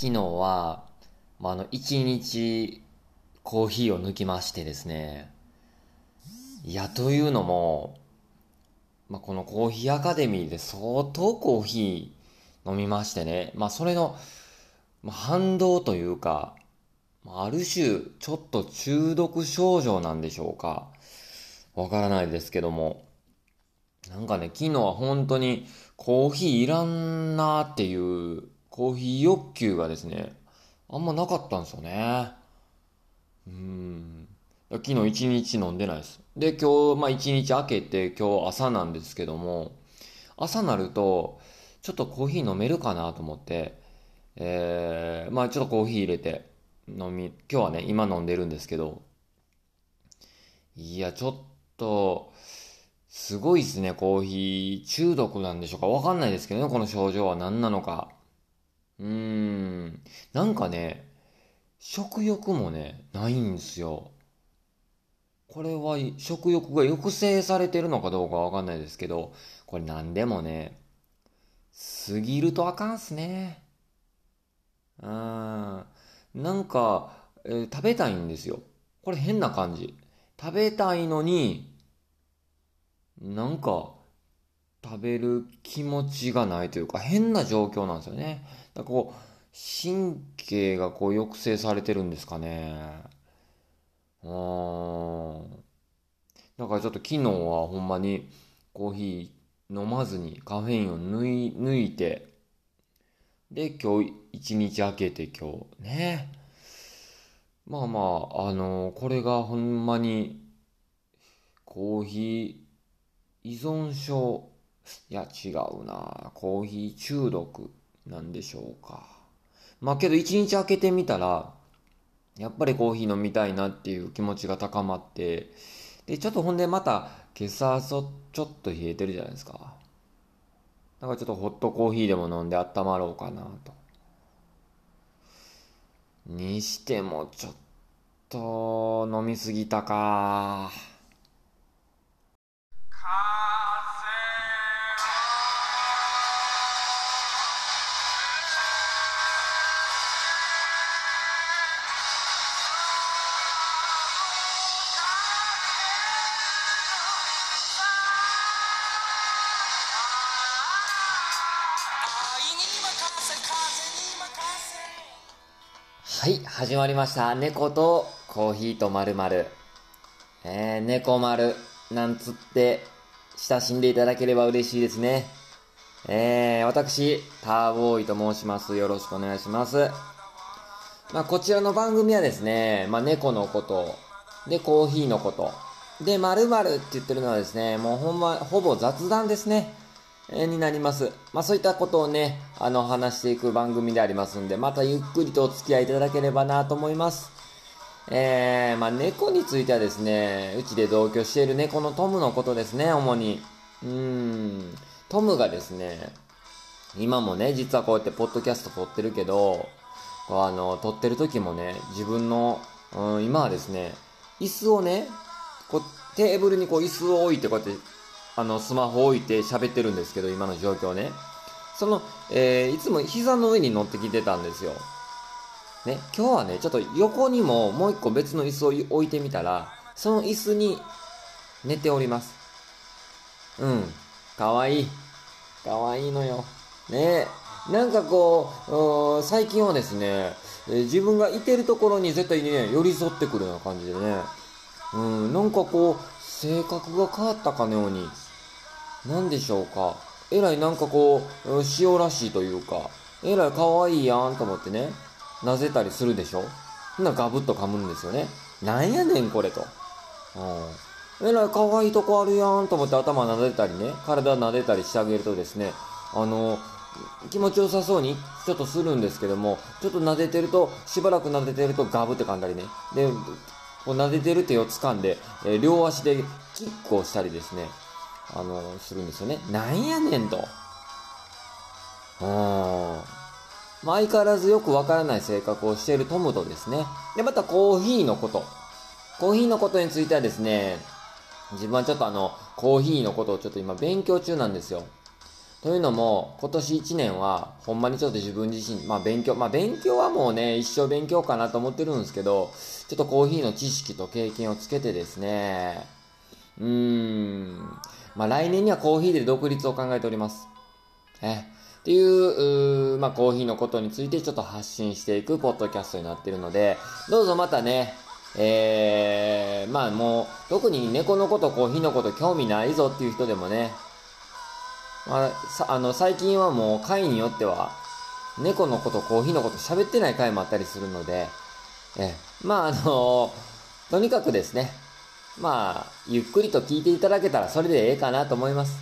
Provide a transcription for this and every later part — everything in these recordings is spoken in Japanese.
昨日は、まあ、あの、一日コーヒーを抜きましてですね。いや、というのも、まあ、このコーヒーアカデミーで相当コーヒー飲みましてね。まあ、それの、まあ、反動というか、ある種、ちょっと中毒症状なんでしょうか。わからないですけども。なんかね、昨日は本当にコーヒーいらんなーっていうコーヒー欲求がですね、あんまなかったんですよね。うん。昨日一日飲んでないです。で、今日、まあ一日明けて今日朝なんですけども、朝なると、ちょっとコーヒー飲めるかなと思って、えー、まあちょっとコーヒー入れて飲み、今日はね、今飲んでるんですけど、いや、ちょっと、すごいですね、コーヒー中毒なんでしょうか？わかんないですけどね、この症状は何なのか。うーん。なんかね、食欲もね、ないんですよ。これは食欲が抑制されてるのかどうかわかんないですけど、これ何でもね、過ぎるとあかんっすね。うん。なんか、えー、食べたいんですよ。これ変な感じ。食べたいのに、なんか、食べる気持ちがないというか、変な状況なんですよね。だこう、神経がこう抑制されてるんですかね。うん。だからちょっと昨日はほんまにコーヒー飲まずにカフェインを抜い、抜いて、で、今日一日明けて今日ね。まあまあ、あのー、これがほんまにコーヒー依存症、いや違うなコーヒー中毒なんでしょうか。まあけど一日開けてみたら、やっぱりコーヒー飲みたいなっていう気持ちが高まって、で、ちょっとほんでまた今朝そちょっと冷えてるじゃないですか。だからちょっとホットコーヒーでも飲んで温まろうかなと。にしてもちょっと飲みすぎたか。始まりました。猫とコーヒーとまるまる。えー、猫丸なんつって親しんでいただければ嬉しいですね。えー、私、ターボーイと申します。よろしくお願いします。まあ、こちらの番組はですね、まあ、猫のこと、で、コーヒーのこと、で、まるまるって言ってるのはですね、もうほんま、ほぼ雑談ですね。になります。まあそういったことをね、あの話していく番組でありますんで、またゆっくりとお付き合いいただければなと思います。えー、まあ猫についてはですね、うちで同居している猫のトムのことですね、主に。うーん、トムがですね、今もね、実はこうやってポッドキャスト撮ってるけど、あの、撮ってる時もね、自分の、うん、今はですね、椅子をね、こう、テーブルにこう椅子を置いてこうやってあの、スマホ置いて喋ってるんですけど、今の状況ね。その、えー、いつも膝の上に乗ってきてたんですよ。ね、今日はね、ちょっと横にももう一個別の椅子を置いてみたら、その椅子に寝ております。うん。かわいい。かわいいのよ。ねなんかこう、最近はですね、え、自分がいてるところに絶対にね、寄り添ってくるような感じでね。うん、なんかこう、性格が変わったかのように、何でしょうか？えらいなんかこう、塩らしいというか、えらい可愛いやんと思ってね、なぜたりするでしょ？ほんなガブッと噛むんですよね。なんやねんこれと。うん。えらい可愛いとこあるやんと思って頭撫でたりね、体撫でたりしてあげるとですね、あの、気持ちよさそうにちょっとするんですけども、ちょっと撫でてると、しばらく撫でてるとガブって噛んだりね。で、こう撫でてる手を掴んで、えー、両足でキックをしたりですね、あの、するんですよね。なんやねんと。うん。まあ、相変わらずよくわからない性格をしているトムとですね。で、またコーヒーのこと。コーヒーのことについてはですね、自分はちょっとあの、コーヒーのことをちょっと今勉強中なんですよ。というのも、今年1年は、ほんまにちょっと自分自身、まあ勉強、まあ勉強はもうね、一生勉強かなと思ってるんですけど、ちょっとコーヒーの知識と経験をつけてですね、うーん、まあ来年にはコーヒーで独立を考えております。え、っていう、うまあコーヒーのことについてちょっと発信していくポッドキャストになってるので、どうぞまたね、えー、まあもう、特に猫のこと、コーヒーのこと興味ないぞっていう人でもね、まあ、あの最近はもう回によっては猫のことコーヒーのこと喋ってない回もあったりするのでえまああのとにかくですねまあゆっくりと聞いていただけたらそれでええかなと思います。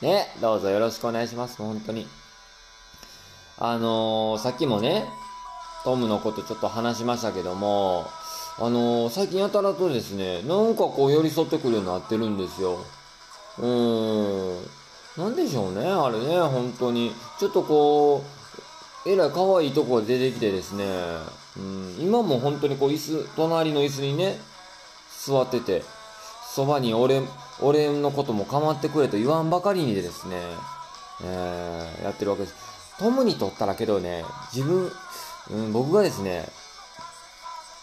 ねどうぞよろしくお願いします。本当に。あのー、さっきもねトムのことちょっと話しましたけどもあのー、最近やたらとですねなんかこう寄り添ってくるようになってるんですよ。うーん。なんでしょうね、あれね、本当に。ちょっとこう、えらい可愛いとこが出てきてですね、うん、今も本当にこう椅子、隣の椅子にね、座ってて、そばに俺、俺のことも構ってくれと言わんばかりにでですね、えー、やってるわけです。トムにとったらけどね、自分、うん、僕がですね、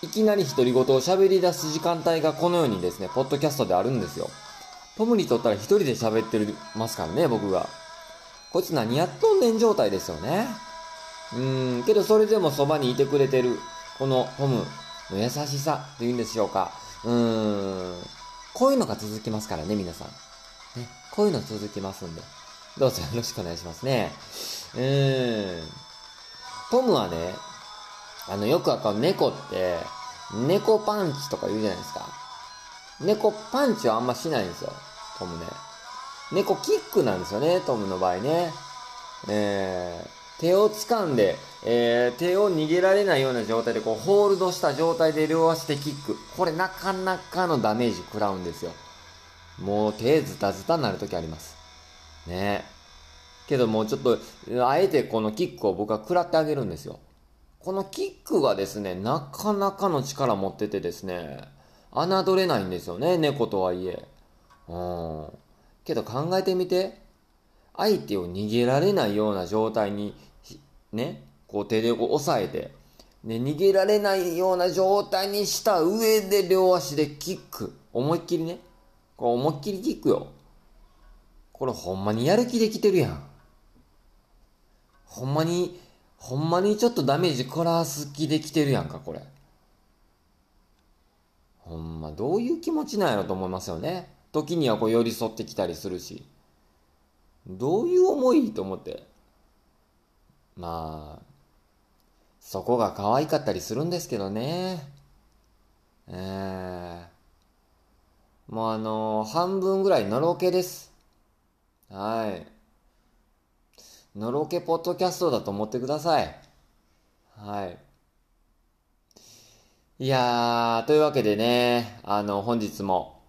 いきなり独り言を喋り出す時間帯がこのようにですね、ポッドキャストであるんですよ。トムにとったら一人で喋ってますからね、僕が。こいつ何やっとんねん状態ですよね。うーん、けどそれでもそばにいてくれてる、このトムの優しさというんでしょうか。うん、こういうのが続きますからね、皆さん。ね、こういうの続きますんで。どうぞよろしくお願いしますね。うん。トムはね、あの、よくわかる猫って、猫パンチとか言うじゃないですか。猫パンチはあんましないんですよ。トムね。猫キックなんですよね、トムの場合ね。えー、手を掴んで、えー、手を逃げられないような状態でこうホールドした状態で両足でキック。これなかなかのダメージ食らうんですよ。もう手ズタズタになる時あります。ねけどもうちょっと、あえてこのキックを僕は食らってあげるんですよ。このキックがですね、なかなかの力持っててですね、侮れないんですよね、猫とはいえ。うん。けど考えてみて。相手を逃げられないような状態に、ね、こう手でこう押さえて、ね、逃げられないような状態にした上で両足でキック。思いっきりね。これ思いっきりキックよ。これほんまにやる気できてるやん。ほんまに、ほんまにちょっとダメージ食らす気できてるやんか、これ。ほんまどういう気持ちなんやろと思いますよね。時にはこう寄り添ってきたりするし。どういう思いと思って。まあ、そこが可愛かったりするんですけどね。えー、もうあのー、半分ぐらいのろけです。はい。のろけポッドキャストだと思ってください。はい。いやー、というわけでね、あの、本日も、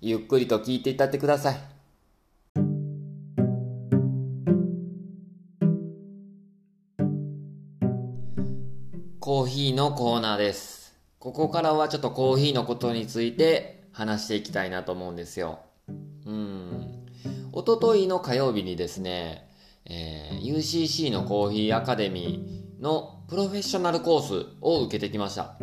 ゆっくりと聞いていたってください。コーヒーのコーナーです。ここからはちょっとコーヒーのことについて話していきたいなと思うんですよ。うん。おとといの火曜日にですね、えー、UCC のコーヒーアカデミーのプロフェッショナルコースを受けてきました。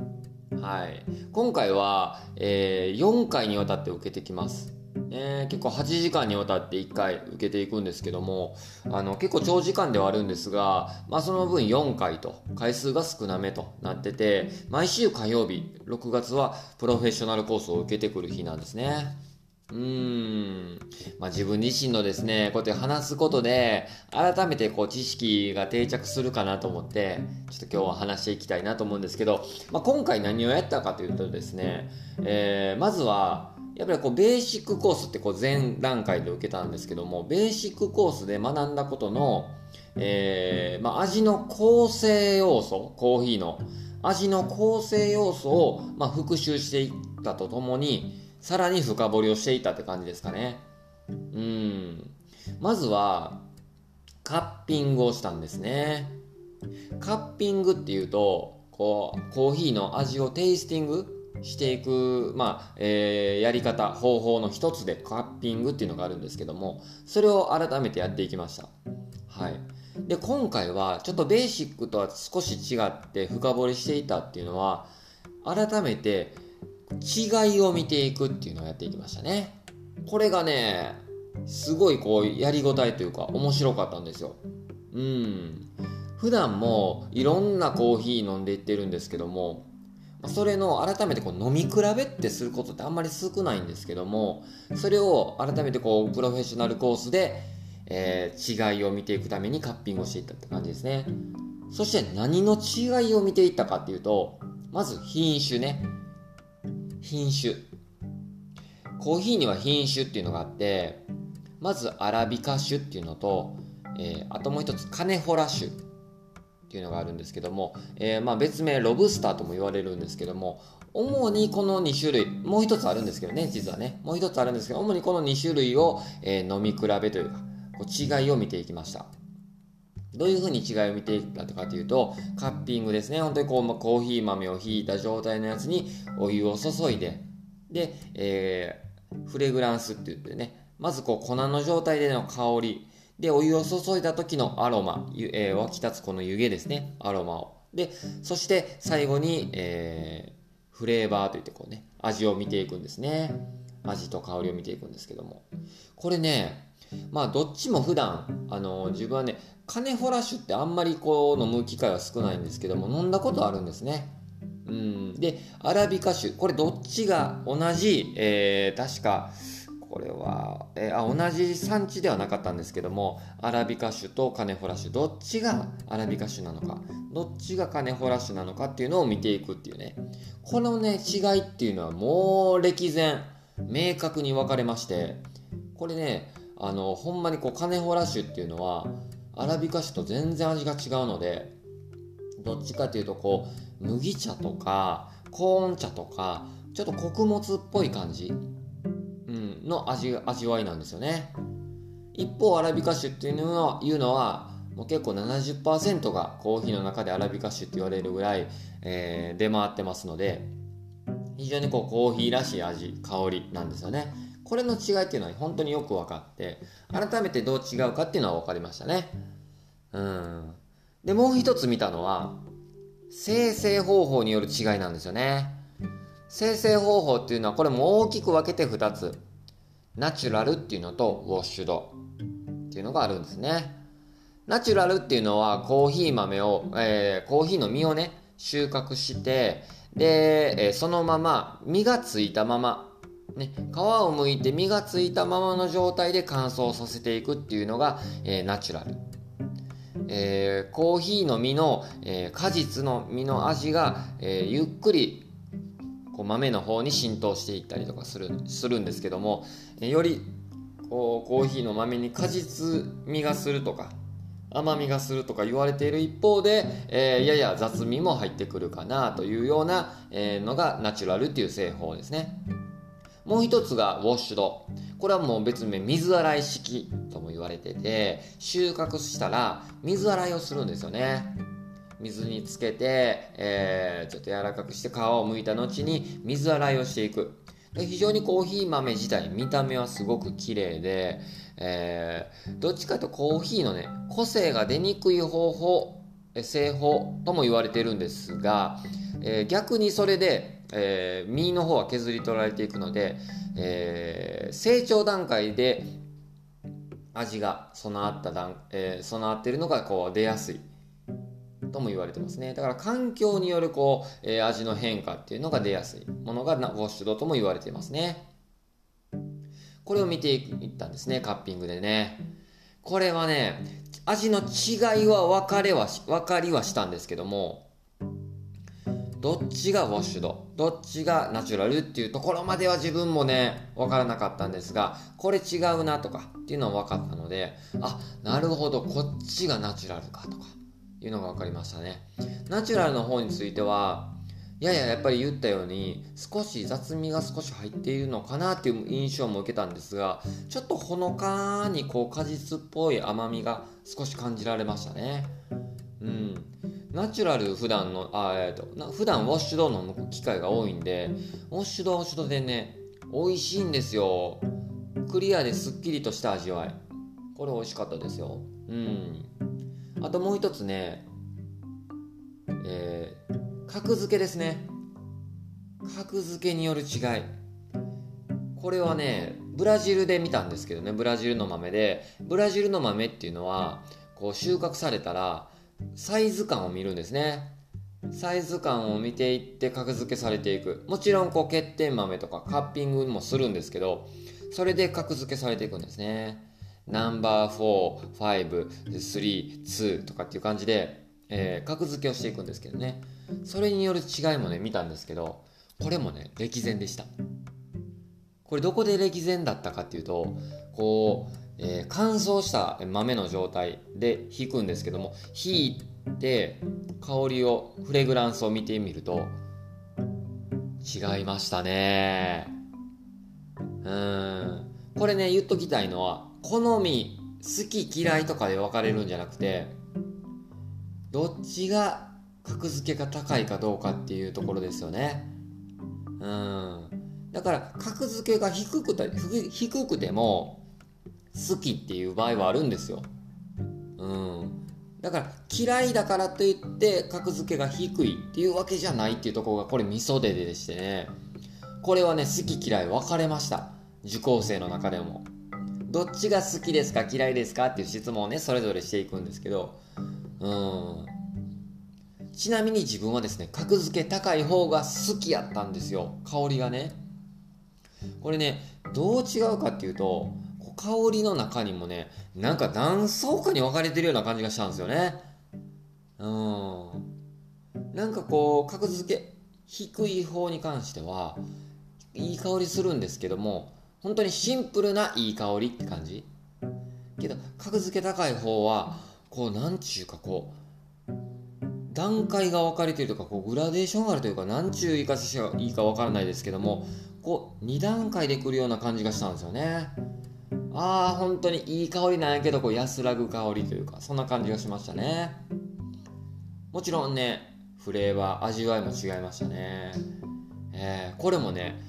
はい、今回は、えー、4回にわたって受けてきます。えー、結構8時間にわたって1回受けていくんですけどもあの結構長時間ではあるんですが、まあ、その分4回と回数が少なめとなってて毎週火曜日6月はプロフェッショナルコースを受けてくる日なんですね。うーん。まあ自分自身のですね、こうやって話すことで、改めてこう知識が定着するかなと思って、ちょっと今日は話していきたいなと思うんですけど、まあ今回何をやったかというとですね、えー、まずは、やっぱりこうベーシックコースってこう前段階で受けたんですけども、ベーシックコースで学んだことの、えー、まあ味の構成要素、コーヒーの味の構成要素を、まあ、復習していったとともに、さらに深掘りをしていったって感じですかね。うん。まずは、カッピングをしたんですね。カッピングっていうと、こう、コーヒーの味をテイスティングしていく、まあ、えー、やり方、方法の一つでカッピングっていうのがあるんですけども、それを改めてやっていきました。はい。で、今回はちょっとベーシックとは少し違って深掘りしていたっていうのは、改めて違いを見ていくっていうのをやっていきましたね。これがね、すごいこうやりごたえというか面白かったんですよ。うん。普段もいろんなコーヒー飲んでいってるんですけども、それの改めてこう飲み比べってすることってあんまり少ないんですけども、それを改めてこうプロフェッショナルコースで、えー、違いを見ていくためにカッピングをしていったって感じですね。そして何の違いを見ていったかっていうと、まず品種ね。品種。コーヒーには品種っていうのがあって、まずアラビカ種っていうのと、えー、あともう一つカネホラ種っていうのがあるんですけども、えー、まあ別名ロブスターとも言われるんですけども、主にこの2種類、もう一つあるんですけどね、実はね、もう一つあるんですけど、主にこの2種類を、えー、飲み比べというか、こう違いを見ていきました。どういうふうに違いを見ていったかというと、カッピングですね。本当にこう、まコーヒー豆をひいた状態のやつにお湯を注いで、で、えー、フレグランスって言ってね、まずこう粉の状態での香り、で、お湯を注いだ時のアロマ、えー、湧き立つこの湯気ですね、アロマを。で、そして最後に、えー、フレーバーといってこうね、味を見ていくんですね。味と香りを見ていくんですけども。これね、まあどっちも普段、あの自分はね、カネフラッシュってあんまりこう飲む機会は少ないんですけども、飲んだことあるんですね。うん。で、アラビカ種、これどっちが同じ、えー、確か、これは、え、あ同じ産地ではなかったんですけどもアラビカ種とカネホラ種どっちがアラビカ種なのかどっちがカネホラ種なのかっていうのを見ていくっていうね。このね違いっていうのはもう歴然明確に分かれましてこれねあのほんまにこうカネホラ種っていうのはアラビカ種と全然味が違うのでどっちかっていうとこう麦茶とかコーン茶とかちょっと穀物っぽい感じうんの味味わいなんですよね。一方アラビカ種っていうのはいうのはもう結構70%がコーヒーの中でアラビカ種って言われるぐらい、えー、出回ってますので非常にこうコーヒーらしい味香りなんですよね。これの違いっていうのは本当によく分かって改めてどう違うかっていうのは分かりましたね。うん。でもう一つ見たのは生成方法による違いなんですよね。生成方法っていうのはこれも大きく分けて2つナチュラルっていうのとウォッシュドっていうのがあるんですね。ナチュラルっていうのはコーヒー豆を、えー、コーヒーの実をね、収穫して、で、えー、そのまま、実がついたまま、ね、皮を剥いて実がついたままの状態で乾燥させていくっていうのが、えー、ナチュラル。えー、コーヒーの実の、えー、果実の実の味が、えー、ゆっくりこう豆の方に浸透していったりとかするするんですけどもよりこうコーヒーの豆に果実味がするとか甘みがするとか言われている一方で、えー、やや雑味も入ってくるかなというような、え、のがナチュラルっていう製法ですね。もう一つがウォッシュド。これはもう別名水洗い式とも言われてて収穫したら水洗いをするんですよね。水につけて、えー、ちょっと柔らかくして皮を剥いた後に水洗いをしていく。で非常にコーヒー豆自体見た目はすごく綺麗で、えー、どっちかというとコーヒーのね個性が出にくい方法製法とも言われてるんですが、えー、逆にそれで、えー、実の方は削り取られていくので、えー、成長段階で味が備わった段、えー、備わっているのがこう出やすいとも言われてますね。だから環境によるこう、えー、味の変化っていうのが出やすいものがウォッシュドとも言われていますね。これを見ていったんですね、カッピングでね。これはね、味の違いは分かれは分かりはしたんですけども、どっちがウォッシュド、どっちがナチュラルっていうところまでは自分もね、分からなかったんですが、これ違うなとかっていうのは分かったので、あ、なるほど、こっちがナチュラルかとか。いうのが分かりましたね。ナチュラルの方についてはやややっぱり言ったように少し雑味が少し入っているのかなっていう印象も受けたんですがちょっとほのかにこう果実っぽい甘みが少し感じられましたね。うん。ナチュラル普段のあえっ、と普段ウォッシュド飲む機会が多いんでウォッシュドウォッシュドでね美味しいんですよ。クリアですっきりとした味わい。これ美味しかったですよ。うん。あともう一つねえー、格付けですね。格付けによる違い。これはねブラジルで見たんですけどねブラジルの豆で。ブラジルの豆っていうのはこう収穫されたらサイズ感を見るんですね。サイズ感を見ていって格付けされていく。もちろんこう欠点豆とかカッピングもするんですけどそれで格付けされていくんですね。ナンバー4、5、3、2とかっていう感じで、えー、格付けをしていくんですけどね。それによる違いもね見たんですけどこれもね歴然でした。これどこで歴然だったかっていうとこう、えー、乾燥した豆の状態で引くんですけども引いて香りをフレグランスを見てみると違いましたね。うん。これね言っときたいのは好み好き嫌いとかで分かれるんじゃなくてどっちが格付けが高いかどうかっていうところですよね。うん。だから格付けが低くて低くても好きっていう場合はあるんですよ。うん。だから嫌いだからといって格付けが低いっていうわけじゃないっていうところがこれ味噌ででしてね。これはね好き嫌い分かれました。受講生の中でも。どっちが好きですか？嫌いですか？っていう質問をねそれぞれしていくんですけど。うん。ちなみに自分はですね格付け高い方が好きやったんですよ。香りがね。これねどう違うかっていうと香りの中にもねなんか何層かに分かれてるような感じがしたんですよね。うん。なんかこう格付け低い方に関してはいい香りするんですけども本当にシンプルないい香りって感じ？けど格付け高い方はこうなんちゅうかこう段階が分かれてるとかこうグラデーションがあるというかなんちゅう言い方したらいいか分からないですけどもこう2段階でくるような感じがしたんですよね。ああ本当にいい香りなんやけどこう安らぐ香りというかそんな感じがしましたね。もちろんねフレーバー味わいも違いましたね。えー、これもね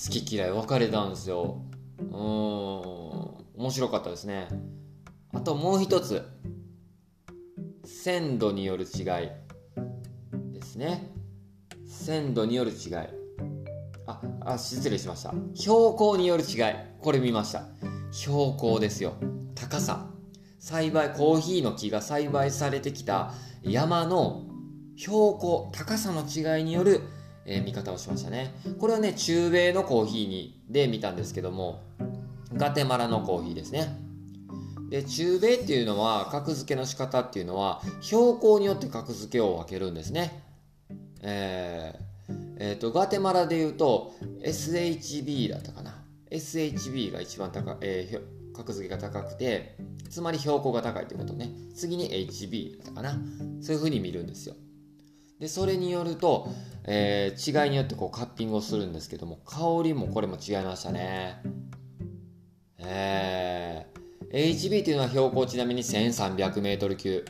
好き嫌い分かれたんですよ。うん。面白かったですね。あともう一つ。鮮度による違いですね。鮮度による違い。ああ失礼しました。標高による違い。これ見ました。標高ですよ。高さ。栽培コーヒーの木が栽培されてきた山の標高高さの違いによる、えー、見方をしましたね。これはね中米のコーヒーにで見たんですけどもガテマラのコーヒーですね。で中米っていうのは格付けの仕方っていうのは標高によって格付けを分けるんですね。えーえーと、ガテマラでいうと SHB だったかな。SHB が一番高、えー、格付けが高くてつまり標高が高いということね。次に HB だったかな。そういうふうに見るんですよ。でそれによると、えー、違いによってこうカッピングをするんですけども香りもこれも違いましたね。えー、HB というのは標高ちなみに 1300m 級。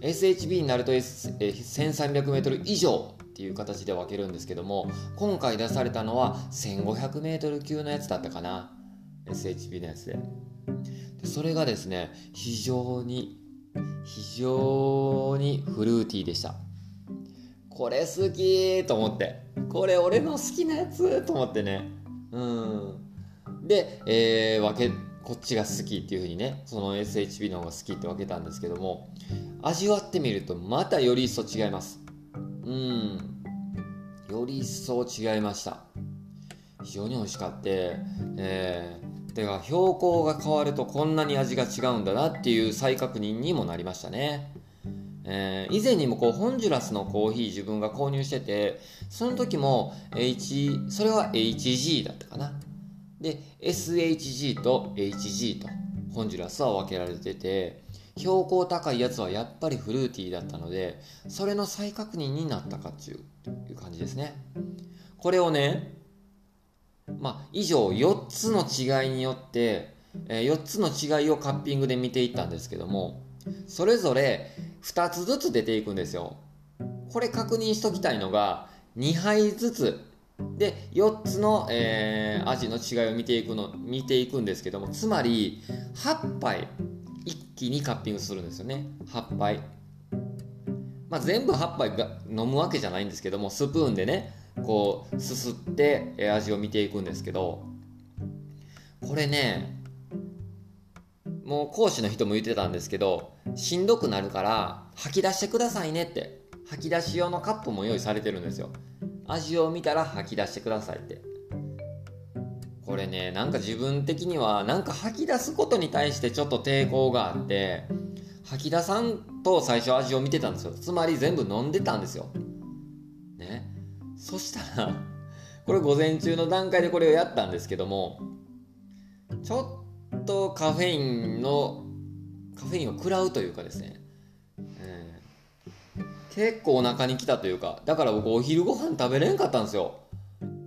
SHB になると、S 1300m 以上っていう形で分けるんですけども今回出されたのは 1500m 級のやつだったかな。SHB のやつで。でそれがですね非常に非常にフルーティーでした。これ好きと思って。これ俺の好きなやつと思ってね。うん。で、えー、分けこっちが好きっていう風にねその SHB の方が好きって分けたんですけども味わってみるとまたより一層違います。うん。より一層違いました。非常に美味しかったえー、てか標高が変わるとこんなに味が違うんだなっていう再確認にもなりましたね。えー、以前にもこうホンジュラスのコーヒー自分が購入しててその時も H それは HG だったかな。で SHG と HG とホンジュラスは分けられてて標高高いやつはやっぱりフルーティーだったのでそれの再確認になったかっていう感じですね。これをねまあ以上4つの違いによって、えー、4つの違いをカッピングで見ていったんですけどもそれぞれ2つずつ出ていくんですよ。これ確認しときたいのが、2杯ずつ。で4つの、えー、味の違いを見ていくの見ていくんですけどもつまり8杯一気にカッピングするんですよね。8杯、まあ、全部8杯が飲むわけじゃないんですけどもスプーンでねこうすすって味を見ていくんですけどこれねもう講師の人も言ってたんですけどしんどくなるから吐き出してくださいねって吐き出し用のカップも用意されてるんですよ。味を見たら吐き出してくださいって。これねなんか自分的にはなんか吐き出すことに対してちょっと抵抗があって吐き出さんと最初味を見てたんですよ。つまり全部飲んでたんですよ。ね。そしたらこれ午前中の段階でこれをやったんですけどもちょっとカフェインのカフェインを食らうというかですね。結構お腹に来たというかだから僕お昼ご飯食べれんかったんですよ。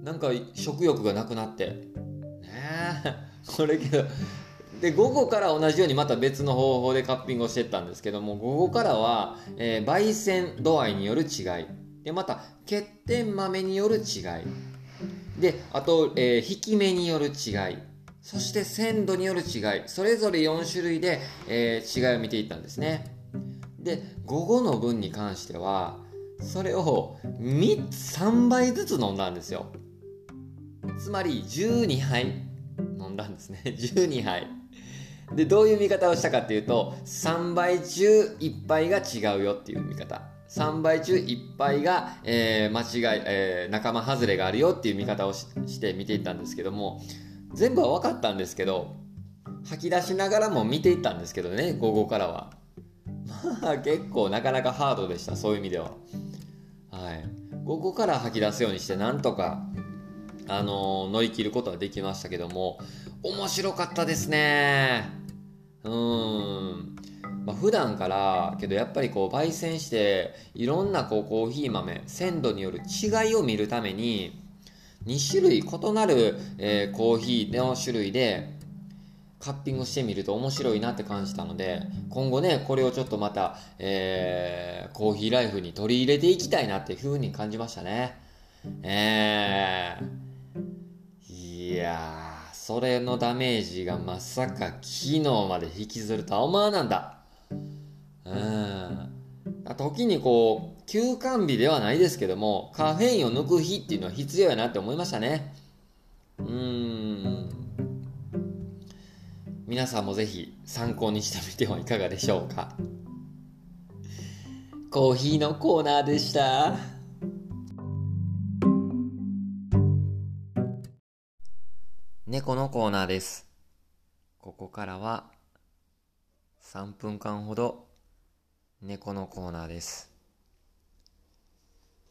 なんか食欲がなくなって。ねえ。これけどで午後から同じようにまた別の方法でカッピングをしてったんですけども午後からは、えー、焙煎度合いによる違い。でまた欠点豆による違い。であと、えー、引き目による違い。そして鮮度による違い。それぞれ4種類で、えー、違いを見ていったんですね。で午後の分に関してはそれを3 3倍ずつ飲んだんですよ。つまり12杯飲んだんですね。12杯。でどういう見方をしたかっていうと3倍中1杯が違うよっていう見方。3倍中1杯が、えー、間違い、えー、仲間外れがあるよっていう見方をして見ていったんですけども全部は分かったんですけど吐き出しながらも見ていったんですけどね午後からは。まあ結構なかなかハードでしたそういう意味では。はい。ここから吐き出すようにしてなんとかあの、乗り切ることはできましたけども面白かったですね。うん。まあ、普段からけどやっぱりこう焙煎していろんなこうコーヒー豆鮮度による違いを見るために2種類異なる、えー、コーヒーの種類でカッピングしてみると面白いなって感じたので、今後ね、これをちょっとまた、えー、コーヒーライフに取り入れていきたいなっていう風に感じましたね。えー、いや、それのダメージがまさか昨日まで引きずるとは思わなんだ。うん。時にこう、休館日ではないですけども、カフェインを抜く日っていうのは必要やなって思いましたね。うん。皆さんもぜひ参考にしてみてはいかがでしょうかコーヒーのコーナーでした猫のコーナーですここからは3分間ほど猫のコーナーです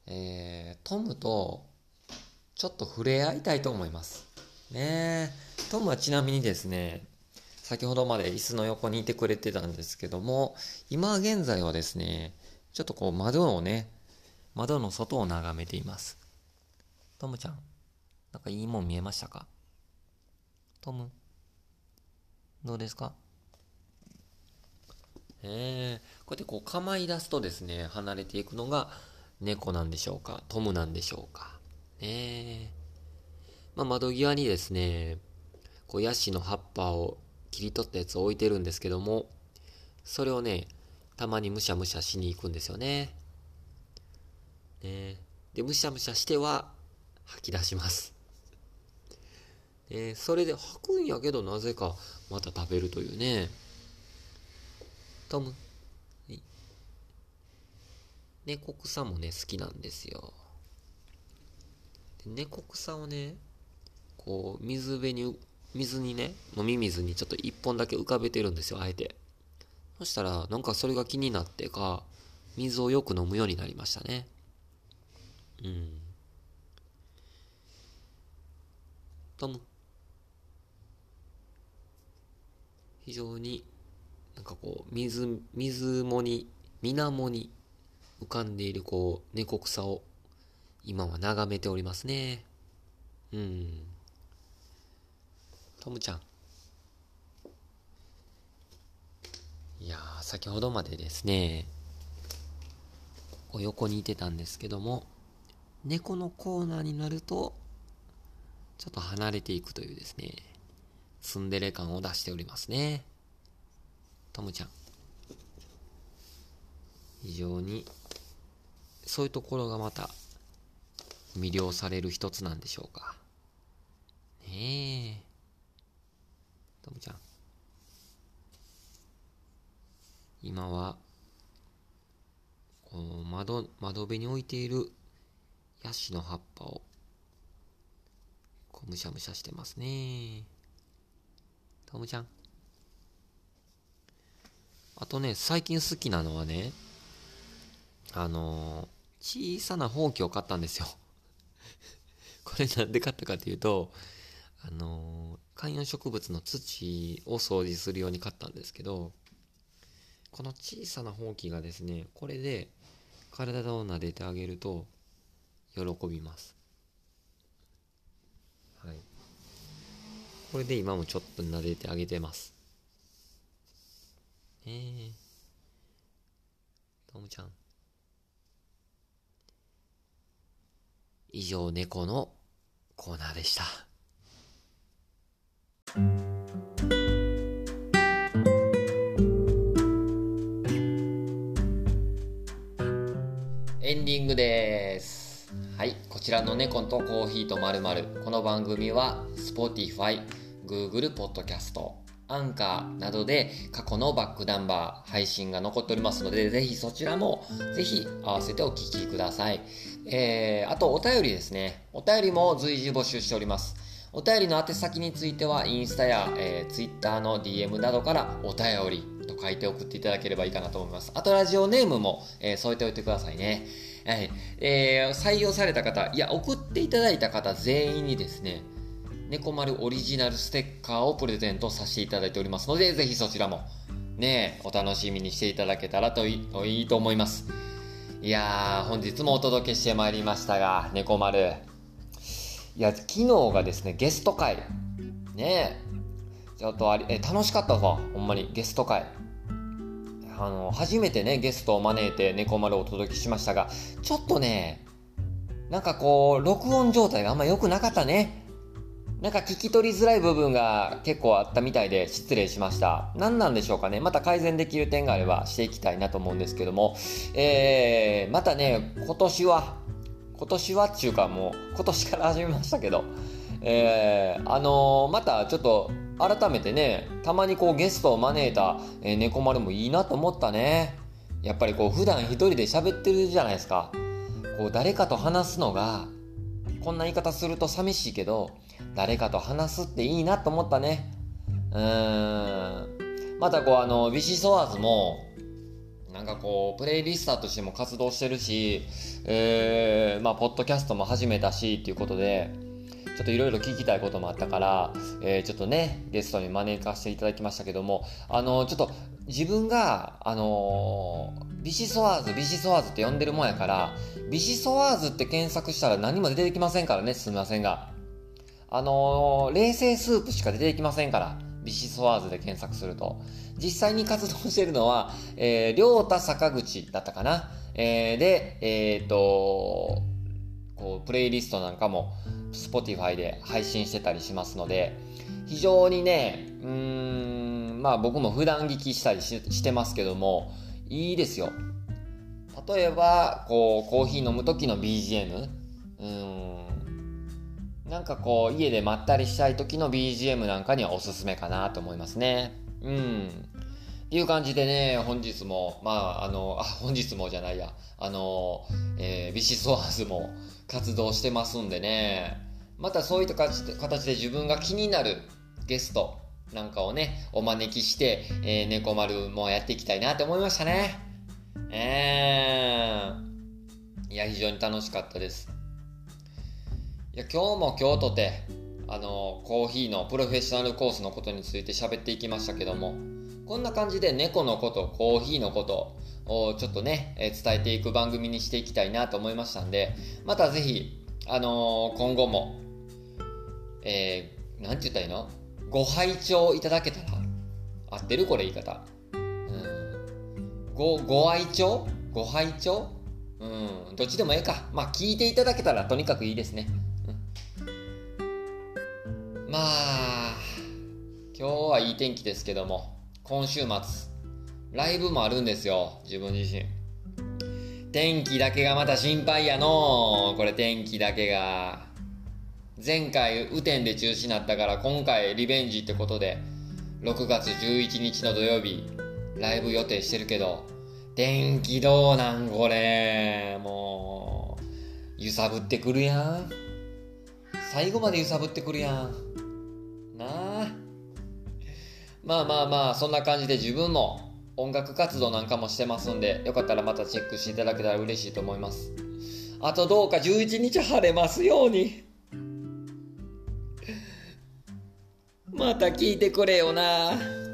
えー、トムとちょっと触れ合いたいと思います。ねトムはちなみにですね先ほどまで椅子の横にいてくれてたんですけども、今現在はですね、ちょっとこう窓をね、窓の外を眺めています。トムちゃん、なんかいいもん見えましたか？トム、どうですか？えー、こうやってこう構い出すとですね、離れていくのが猫なんでしょうか？トムなんでしょうか？ねえ。まあ、窓際にですね、こうヤシの葉っぱを切り取ったやつを置いてるんですけども、それをね、たまにむしゃむしゃしに行くんですよね。ねで、むしゃむしゃしては吐き出します。えそれで吐くんやけどなぜかまた食べるというね。トム。猫草もね、好きなんですよ。猫草をね、こう、水辺に水にね、飲み水にちょっと一本だけ浮かべてるんですよ、あえて。そしたら、なんかそれが気になってか、水をよく飲むようになりましたね。うん。トム。非常に、なんかこう、水、水もに、水面に浮かんでいるこう、猫草を今は眺めておりますね。うん。トムちゃん。いやー、先ほどまでですね、こう横にいてたんですけども、猫のコーナーになると、ちょっと離れていくというですね、ツンデレ感を出しておりますね。トムちゃん。非常に、そういうところがまた、魅了される一つなんでしょうか。ねえ。トムちゃん。今は、この窓、窓辺に置いているヤシの葉っぱを、こうむしゃむしゃしてますね。トムちゃん。あとね、最近好きなのはね、あのー、小さなほうきを買ったんですよ。これなんで買ったかっていうと、あのー、観葉植物の土を掃除するように買ったんですけど、この小さなほうきがですね、これで体を撫でてあげると喜びます。はい。これで今もちょっと撫でてあげてます。ええー。ともちゃん。以上、猫のコーナーでした。エンディングです。はい。こちらの猫とコーヒーとまるまる。この番組は Spotify、Google Podcast、アンカーなどで過去のバックナンバー配信が残っておりますので、ぜひそちらもぜひ合わせてお聞きください。えー、あとお便りですね。お便りも随時募集しております。お便りの宛先については、インスタや、えー、Twitter の DM などからお便りと書いて送っていただければいいかなと思います。あとラジオネームも、えー、添えておいてくださいね。はい。えー、採用された方、いや、送っていただいた方全員にですね、猫丸オリジナルステッカーをプレゼントさせていただいておりますので、ぜひそちらも、ね、お楽しみにしていただけたらといいと思います。いやー、本日もお届けしてまいりましたが、猫丸。いや、昨日がですね、ゲスト会。ねえちょっとあり、え、楽しかったわ、ほんまに、ゲスト会。あの、初めてね、ゲストを招いて猫丸をお届けしましたが、ちょっとね、なんかこう、録音状態があんま良くなかったね。なんか聞き取りづらい部分が結構あったみたいで失礼しました。何なんでしょうかね。また改善できる点があればしていきたいなと思うんですけども、えー、またね、今年は、今年はっていうかもう今年から始めましたけど、えー、あのー、またちょっと改めてね、たまにこうゲストを招いた、えー、猫丸もいいなと思ったね。やっぱりこう普段一人で喋ってるじゃないですか。こう誰かと話すのが、こんな言い方すると寂しいけど、誰かと話すっていいなと思ったね。うーん。またこうあの、ビシソワーズも、なんかこう、プレイリスターとしても活動してるし、えー、まあ、ポッドキャストも始めたし、っていうことで、ちょっといろいろ聞きたいこともあったから、えー、ちょっとね、ゲストに招かせていただきましたけども、あの、ちょっと自分が、あのー、ビシソワーズ、ビシソワーズって呼んでるもんやから、ビシソワーズって検索したら何も出てきませんからね、すみませんが。あのー、冷製スープしか出てきませんから、ビシソワーズで検索すると。実際に活動してるのは、えー、りょうた坂口だったかな。えー、で、えっ、と、こう、プレイリストなんかも、Spotify で配信してたりしますので、非常にね、うーん、まあ僕も普段聞きしたりしてますけども、いいですよ。例えば、こう、コーヒー飲む時の BGM、うん、なんかこう、家でまったりしたい時の BGM なんかにはおすすめかなと思いますね。うん。っていう感じでね、本日も、まあ、あの、あ、本日もじゃないや、あの、えー、ビシソワーズも活動してますんでね、またそういった形で自分が気になるゲストなんかをね、お招きして、えー、猫丸もやっていきたいなって思いましたね。えー、いや、非常に楽しかったです。いや、今日も今日とて、あの、コーヒーのプロフェッショナルコースのことについて喋っていきましたけども、こんな感じで猫のこと、コーヒーのことをちょっとね、え伝えていく番組にしていきたいなと思いましたんで、またぜひ、あのー、今後もえー、なんて言ったらいいの？ご拝聴いただけたら、合ってるこれ言い方。うん。ご、ご愛聴？ご拝聴？うん、どっちでもええか。まあ、聞いていただけたらとにかくいいですね。天気ですけども、今週末、ライブもあるんですよ、自分自身。天気だけがまた心配やのこれ天気だけが。前回、雨天で中止になったから今回リベンジってことで、6月11日の土曜日、ライブ予定してるけど、天気どうなんこれ。もう、揺さぶってくるやん。最後まで揺さぶってくるやん。まあまあまあ、そんな感じで自分も音楽活動なんかもしてますんで、よかったらまたチェックしていただけたら嬉しいと思います。あとどうか11日晴れますように。また聞いてくれよな。